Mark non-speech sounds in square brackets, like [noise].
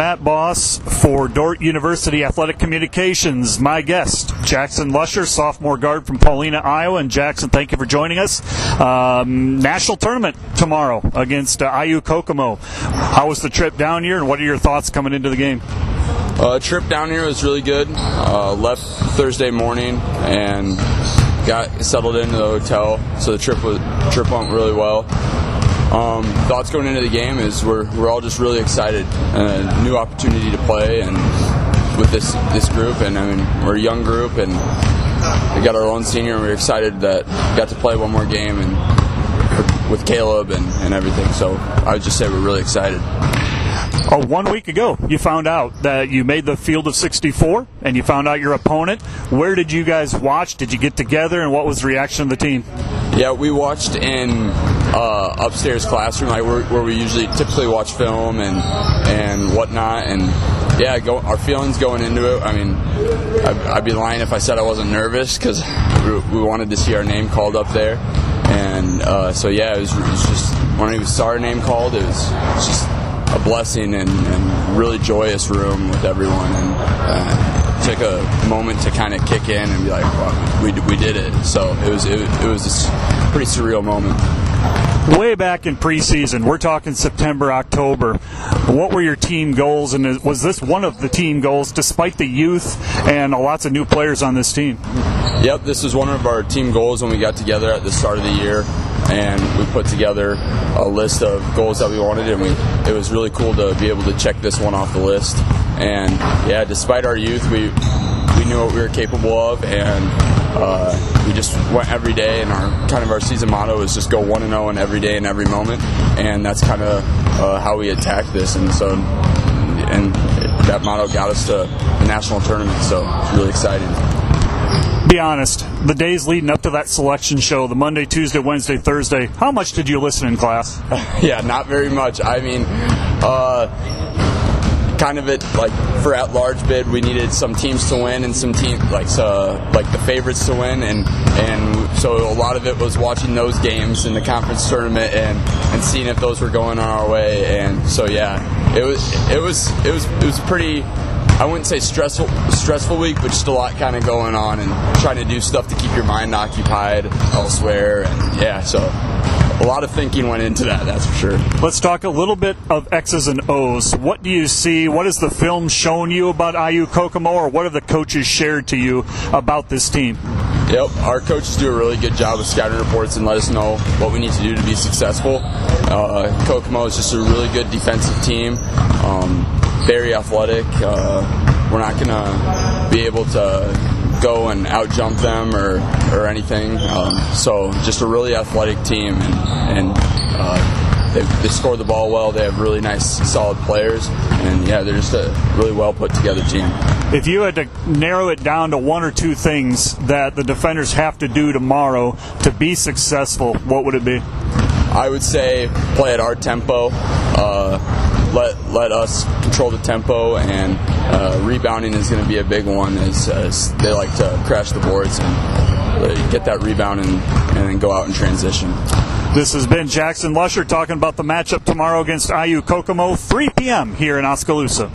Matt Boss for Dordt University Athletic Communications. My guest, Jackson Lusher, sophomore guard from Paullina, Iowa. And Jackson, thank you for joining us. Um, national tournament tomorrow against uh, IU Kokomo. How was the trip down here, and what are your thoughts coming into the game? Uh, trip down here was really good. Uh, left Thursday morning and got settled into the hotel, so the trip was trip went really well. Um, thoughts going into the game is we're, we're all just really excited. A new opportunity to play and with this this group, and I mean we're a young group and we got our own senior, and we're excited that we got to play one more game and with Caleb and, and everything. So I would just say we're really excited. Oh, one week ago, you found out that you made the field of 64 and you found out your opponent. Where did you guys watch? Did you get together and what was the reaction of the team? Yeah, we watched in uh, upstairs classroom, like where, where, we usually typically watch film and and whatnot. And yeah, go, our feelings going into it. I mean, I'd, I'd be lying if I said I wasn't nervous because we, wanted to see our name called up there. And uh, so yeah, it was, it was, just when we saw our name called, it was, it was just a blessing and, and, really joyous room with everyone, and uh, took a moment to kind of kick in and be like, well, we, we did it. So it was it, it was a pretty surreal moment. Way back in preseason, we're talking September, October. What were your team goals, and was this one of the team goals, despite the youth and lots of new players on this team? Yep, this was one of our team goals when we got together at the start of the year and we put together a list of goals that we wanted, and we it was really cool to be able to check this one off the list. And yeah, despite our youth, we we knew what we were capable of, and uh, we just went every day. And our kind of our season motto is just go one and zero oh in every day and every moment, and that's kind of uh, how we attack this. And so, and that motto got us to the national tournament. So really exciting be honest, the days leading up to that selection show, the Monday, Tuesday, Wednesday, Thursday, how much did you listen in class? [laughs] yeah, not very much. I mean, uh, kind of it like for at large bid we needed some teams to win and some teams like uh, like the favorites to win and and so a lot of it was watching those games in the conference tournament and and seeing if those were going our way and so yeah it was it was it was it was pretty I wouldn't say stressful stressful week, but just a lot kind of going on and trying to do stuff to keep your mind occupied elsewhere. And yeah, so a lot of thinking went into that, that's for sure. Let's talk a little bit of X's and O's. What do you see? What has the film shown you about IU Kokomo, or what have the coaches shared to you about this team? Yep, our coaches do a really good job of scouting reports and let us know what we need to do to be successful. Uh, Kokomo is just a really good defensive team. Um, very athletic. Uh, we're not going to be able to go and out jump them or, or anything. Um, so just a really athletic team, and, and uh, they, they, score the ball well. They have really nice, solid players, and yeah, they're just a really well put together team. If you had to narrow it down to one or two things that the defenders have to do tomorrow to be successful, what would it be? I would say play at our tempo. Uh, let let us control the tempo, and uh, rebounding is going to be a big one as, as, they like to crash the boards and get that rebound and, and then go out and transition. This has been Jackson Lusher talking about the matchup tomorrow against IU Kokomo, 3 p.m. here in Oskaloosa.